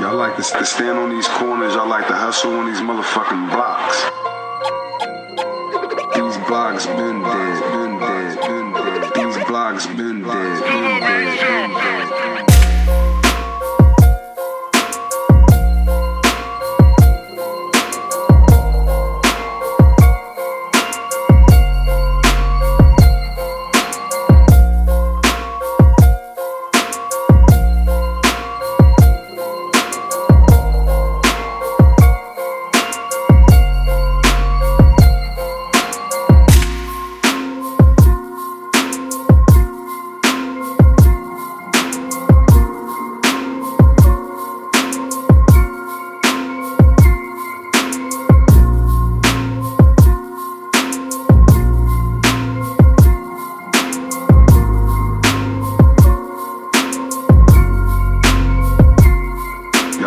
Y'all like to, to stand on these corners, y'all like to hustle on these motherfucking blocks. These blocks been dead, been dead, been dead. These blocks been dead, been dead, been dead.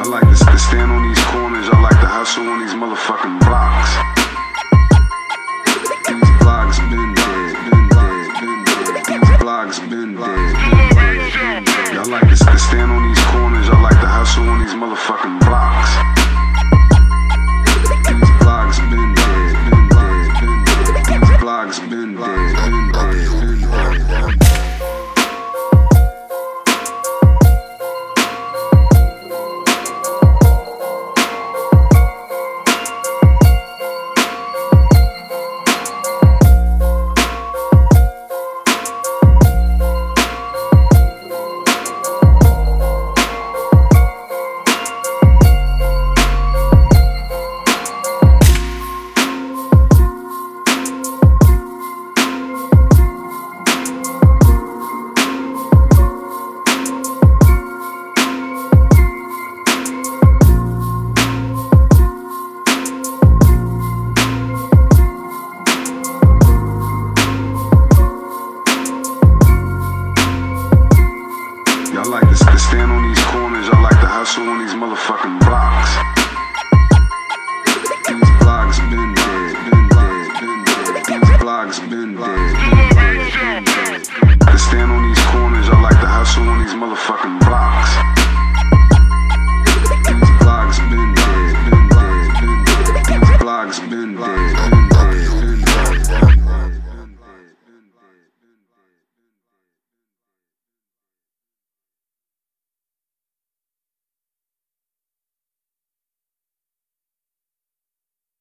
Y'all like to, to stand on these corners, y'all like to hustle on these motherfucking blocks. These blocks been dead, been dead, been dead. These blocks been dead, been dead. Y'all like to, to stand on these corners, y'all like to hustle on these motherfucking blocks. These blocks been dead, been dead, been dead. These blocks been dead, like to, to stand on these corners, y'all like to hustle on these motherfucking blocks. These blocks been dead, been dead, been dead. These blocks been dead, been dead, been dead. To stand on these corners, y'all like to hustle on these